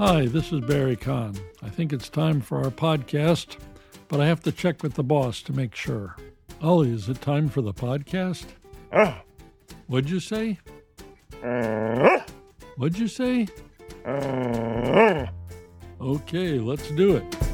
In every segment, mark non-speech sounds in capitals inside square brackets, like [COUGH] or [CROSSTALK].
Hi, this is Barry Kahn. I think it's time for our podcast, but I have to check with the boss to make sure. Ollie, is it time for the podcast? Ah. What'd you say? Ah. What'd you say? Ah. Okay, let's do it.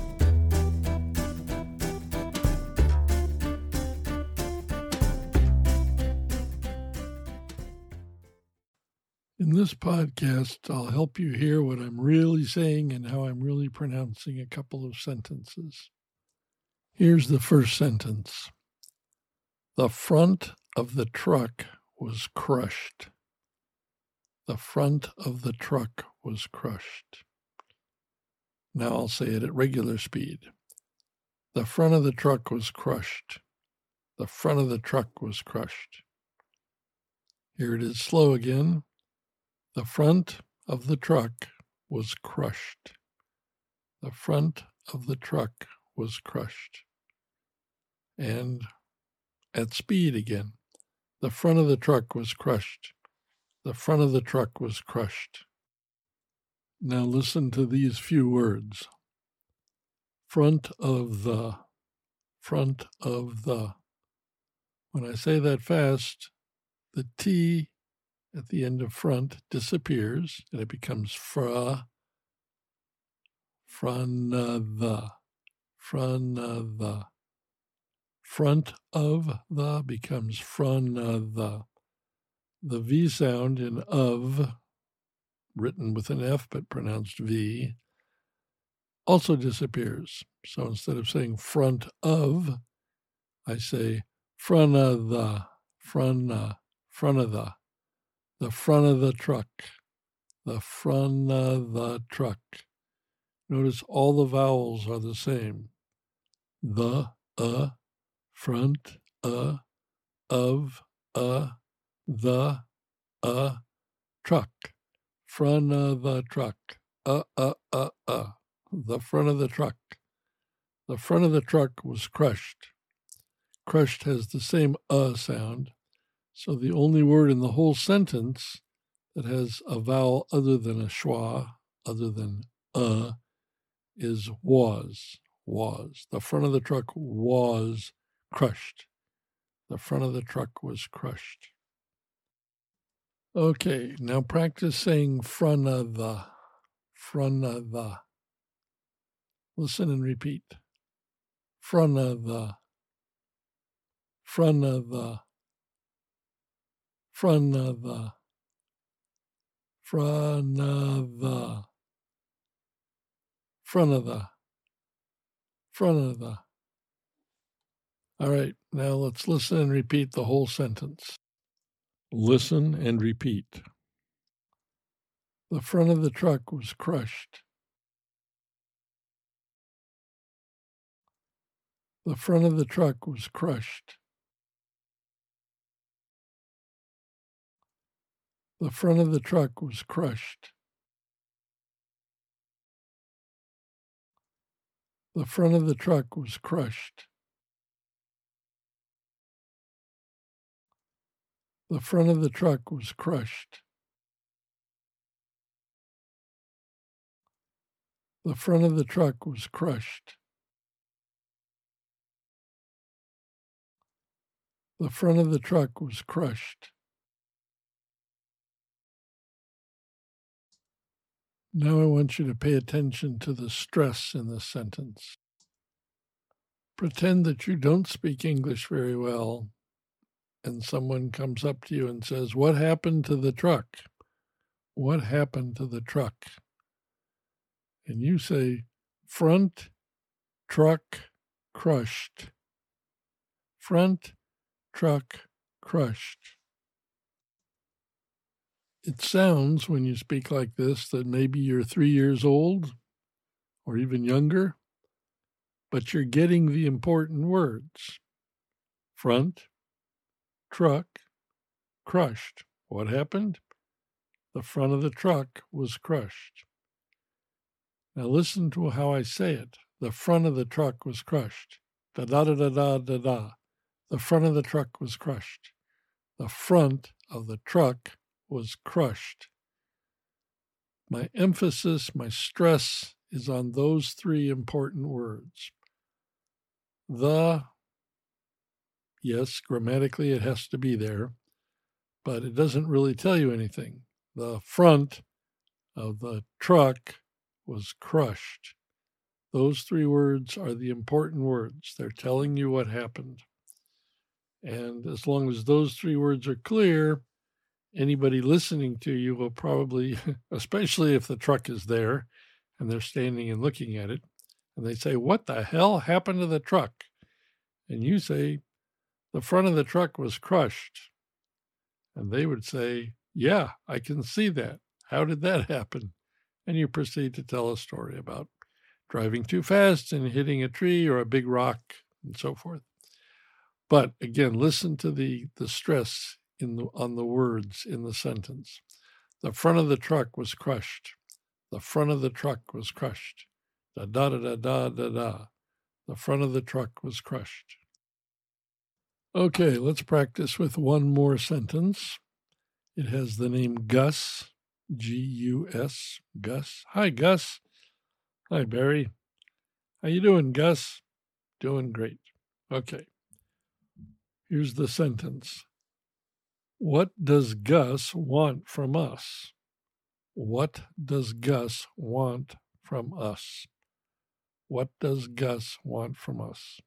This podcast, I'll help you hear what I'm really saying and how I'm really pronouncing a couple of sentences. Here's the first sentence The front of the truck was crushed. The front of the truck was crushed. Now I'll say it at regular speed. The front of the truck was crushed. The front of the truck was crushed. Here it is slow again. The front of the truck was crushed. The front of the truck was crushed. And at speed again. The front of the truck was crushed. The front of the truck was crushed. Now listen to these few words front of the, front of the. When I say that fast, the T at the end of front disappears and it becomes fra, of the, front of the. Front of the becomes front of the. The V sound in of, written with an F but pronounced V, also disappears. So instead of saying front of, I say of the, front of the, the front of the truck, the front of the truck. Notice all the vowels are the same. The, uh, front, uh, of, uh, the, uh, truck, front of the truck, uh, uh, uh, uh, the front of the truck. The front of the truck was crushed. Crushed has the same uh sound, so the only word in the whole sentence that has a vowel other than a schwa, other than uh, is was. Was. The front of the truck was crushed. The front of the truck was crushed. Okay, now practice saying front of the, front of the. Listen and repeat. Front of the, front of the, front of the, front of the, front of the, front of the. All right, now let's listen and repeat the whole sentence. Listen and repeat. The front of the truck was crushed. The front of the truck was crushed. The front of the truck was crushed. The front of the truck was crushed. The front of the truck was crushed. The front of the truck was crushed. The front of the truck was crushed. Now I want you to pay attention to the stress in this sentence. Pretend that you don't speak English very well and someone comes up to you and says, What happened to the truck? What happened to the truck? And you say, Front truck crushed. Front truck crushed. It sounds, when you speak like this, that maybe you're three years old or even younger, but you're getting the important words. Front truck crushed. What happened? The front of the truck was crushed. Now listen to how I say it. The front of the truck was crushed. Da da da da da da da. The front of the truck was crushed. The front of the truck was crushed. My emphasis, my stress is on those three important words. The, yes, grammatically it has to be there, but it doesn't really tell you anything. The front of the truck was crushed. Those three words are the important words. They're telling you what happened. And as long as those three words are clear, anybody listening to you will probably, [LAUGHS] especially if the truck is there and they're standing and looking at it, and they say, What the hell happened to the truck? And you say, The front of the truck was crushed. And they would say, Yeah, I can see that. How did that [LAUGHS] happen? And you proceed to tell a story about driving too fast and hitting a tree or a big rock and so forth. But again, listen to the, the stress in the, on the words in the sentence. The front of the truck was crushed. The front of the truck was crushed. Da da da da da da da. The front of the truck was crushed. Okay, let's practice with one more sentence. It has the name Gus, G U S, Gus. Hi, Gus. Hi, Barry. How you doing, Gus? Doing great. Okay. Here's the sentence. What does Gus want from us? What does Gus want from us? What does Gus want from us?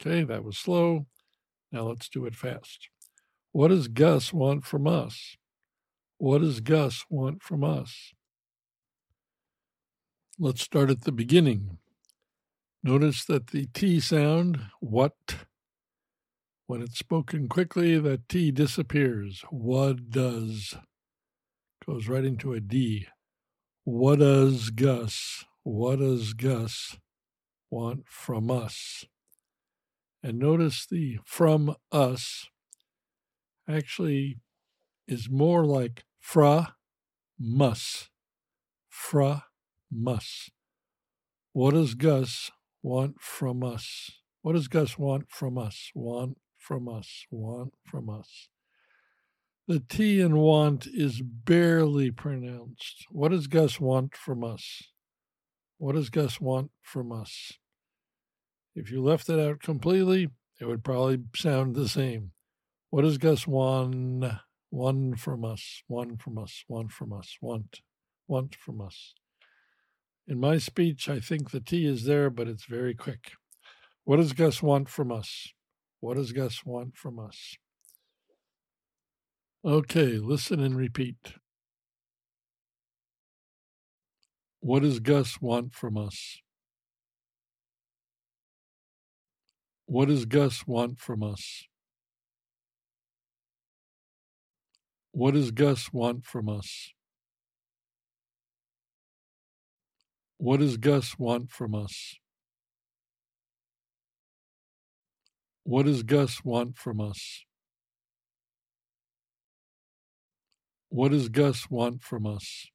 Okay, that was slow. Now let's do it fast. What does Gus want from us? What does Gus want from us? Let's start at the beginning. Notice that the T sound, what, when it's spoken quickly, that T disappears. What does goes right into a D. What does Gus, what does Gus want from us? And notice the from us actually is more like fra mus. Fra mus. What does Gus want from us? What does Gus want from us? Want from us? Want from us? The T in want is barely pronounced. What does Gus want from us? What does Gus want from us? If you left it out completely, it would probably sound the same. What does Gus want? One from us, one from us, one from us, want, want from us. In my speech, I think the T is there, but it's very quick. What does Gus want from us? What does Gus want from us? Okay, listen and repeat. What does Gus want from us? What does Gus want from us? What does Gus want from us? What does Gus want from us? What does Gus want from us? What does Gus want from us?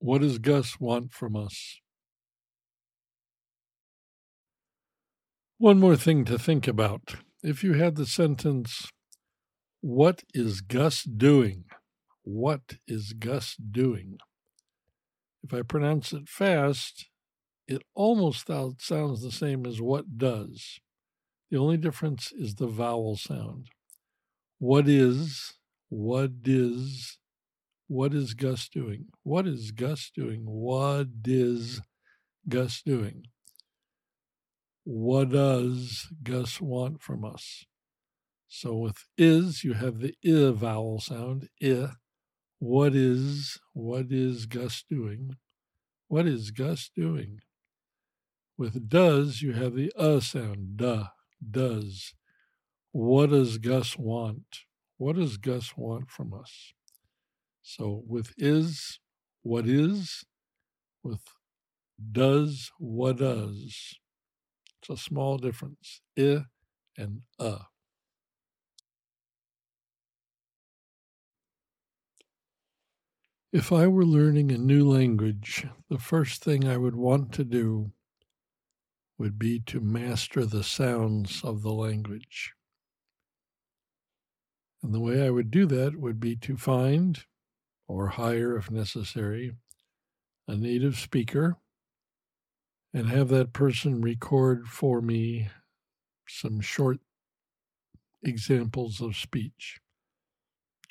What does Gus want from us? One more thing to think about. If you had the sentence, What is Gus doing? What is Gus doing? If I pronounce it fast, it almost sounds the same as what does. The only difference is the vowel sound. What is, what is, what is Gus doing? What is Gus doing? What is Gus doing? What does Gus want from us? So with is, you have the i vowel sound, i. What is, what is Gus doing? What is Gus doing? With does, you have the uh sound, duh, does. What does Gus want? What does Gus want from us? So with is, what is? With does, what does? It's a small difference, i and uh. If I were learning a new language, the first thing I would want to do would be to master the sounds of the language. And the way I would do that would be to find or hire, if necessary, a native speaker and have that person record for me some short examples of speech.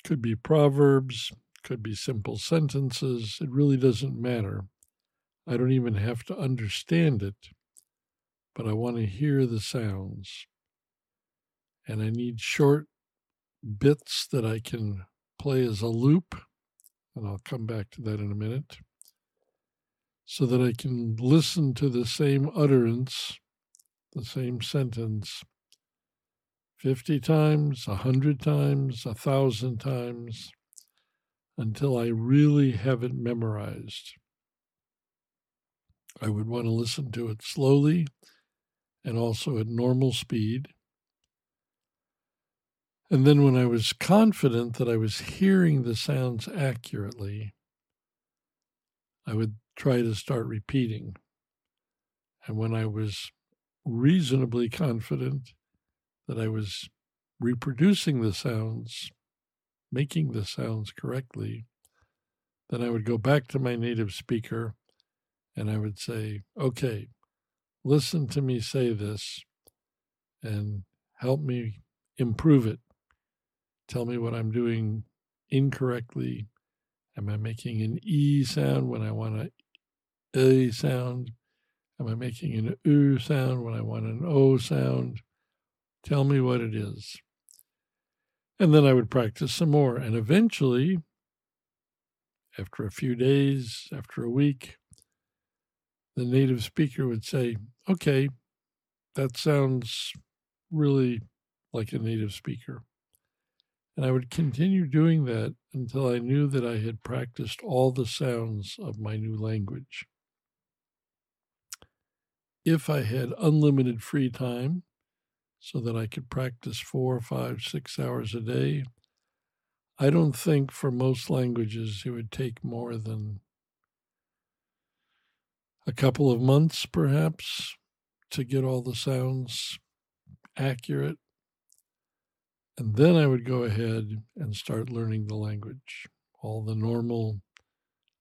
Could be proverbs, could be simple sentences. It really doesn't matter. I don't even have to understand it, but I want to hear the sounds. And I need short bits that I can play as a loop, and I'll come back to that in a minute, so that I can listen to the same utterance, the same sentence, 50 times, a 100 times, a 1,000 times, until I really have it memorized. I would want to listen to it slowly and also at normal speed. And then, when I was confident that I was hearing the sounds accurately, I would try to start repeating. And when I was reasonably confident that I was reproducing the sounds, making the sounds correctly, then I would go back to my native speaker and I would say, okay, listen to me say this and help me improve it. Tell me what I'm doing incorrectly. Am I making an E sound when I want an A sound? Am I making an U sound when I want an O sound? Tell me what it is. And then I would practice some more. And eventually, after a few days, after a week, the native speaker would say, Okay, that sounds really like a native speaker. And I would continue doing that until I knew that I had practiced all the sounds of my new language. If I had unlimited free time, so that I could practice four, five, six hours a day, I don't think for most languages it would take more than a couple of months, perhaps, to get all the sounds accurate. And then I would go ahead and start learning the language, all the normal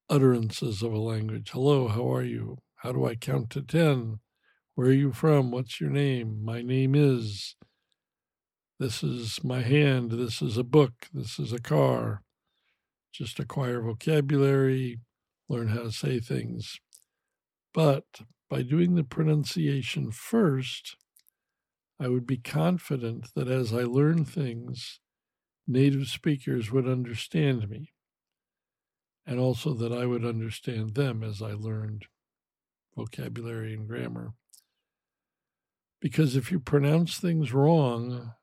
utterances of a language. Hello, how are you? How do I count to 10? Where are you from? What's your name? My name is. This is my hand. This is a book. This is a car. Just acquire vocabulary, learn how to say things. But by doing the pronunciation first, I would be confident that as I learn things, native speakers would understand me, and also that I would understand them as I learned vocabulary and grammar. Because if you pronounce things wrong,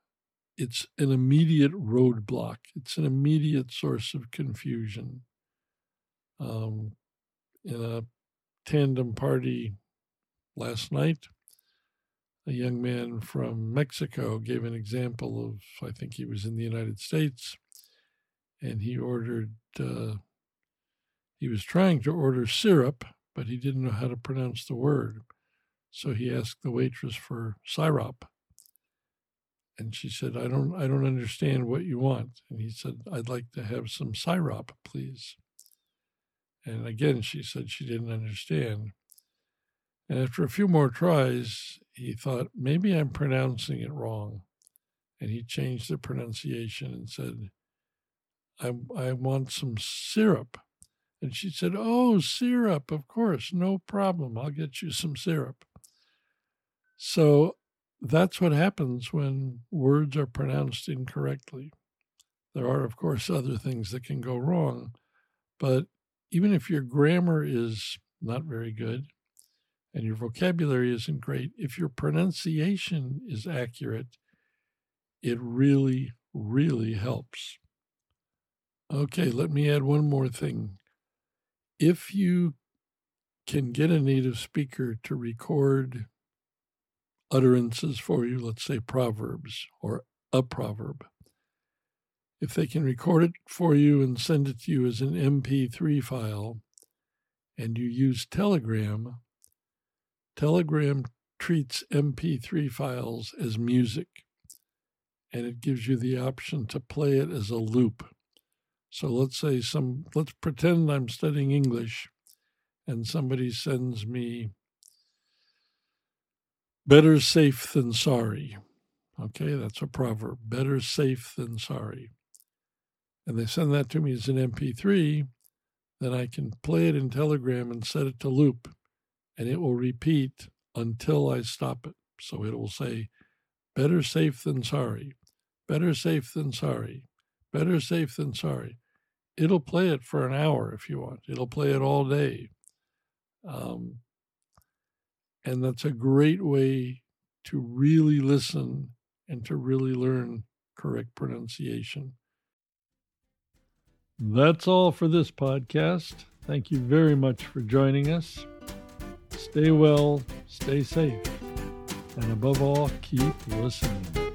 it's an immediate roadblock, it's an immediate source of confusion. Um, in a tandem party last night, a young man from Mexico gave an example of, I think he was in the United States, and he ordered, uh, he was trying to order syrup, but he didn't know how to pronounce the word. So he asked the waitress for syrup. And she said, I don't I don't understand what you want. And he said, I'd like to have some syrup, please. And again she said she didn't understand. And after a few more tries, he thought, maybe I'm pronouncing it wrong. And he changed the pronunciation and said, I, I want some syrup. And she said, Oh, syrup, of course, no problem. I'll get you some syrup. So that's what happens when words are pronounced incorrectly. There are, of course, other things that can go wrong, but even if your grammar is not very good, and your vocabulary isn't great, if your pronunciation is accurate, it really, really helps. Okay, let me add one more thing. If you can get a native speaker to record utterances for you, let's say proverbs or a proverb, if they can record it for you and send it to you as an MP3 file, and you use Telegram, Telegram treats MP3 files as music. and it gives you the option to play it as a loop. So let's say some, let's pretend I'm studying English and somebody sends me better safe than sorry. Okay, that's a proverb better safe than sorry. And they send that to me as an MP3, then I can play it in Telegram and set it to loop, and it will repeat until I stop it. So it will say, better safe than sorry, better safe than sorry, better safe than sorry. It'll play it for an hour if you want, it'll play it all day. Um, and that's a great way to really listen and to really learn correct pronunciation. That's all for this podcast. Thank you very much for joining us. Stay well, stay safe, and above all, keep listening.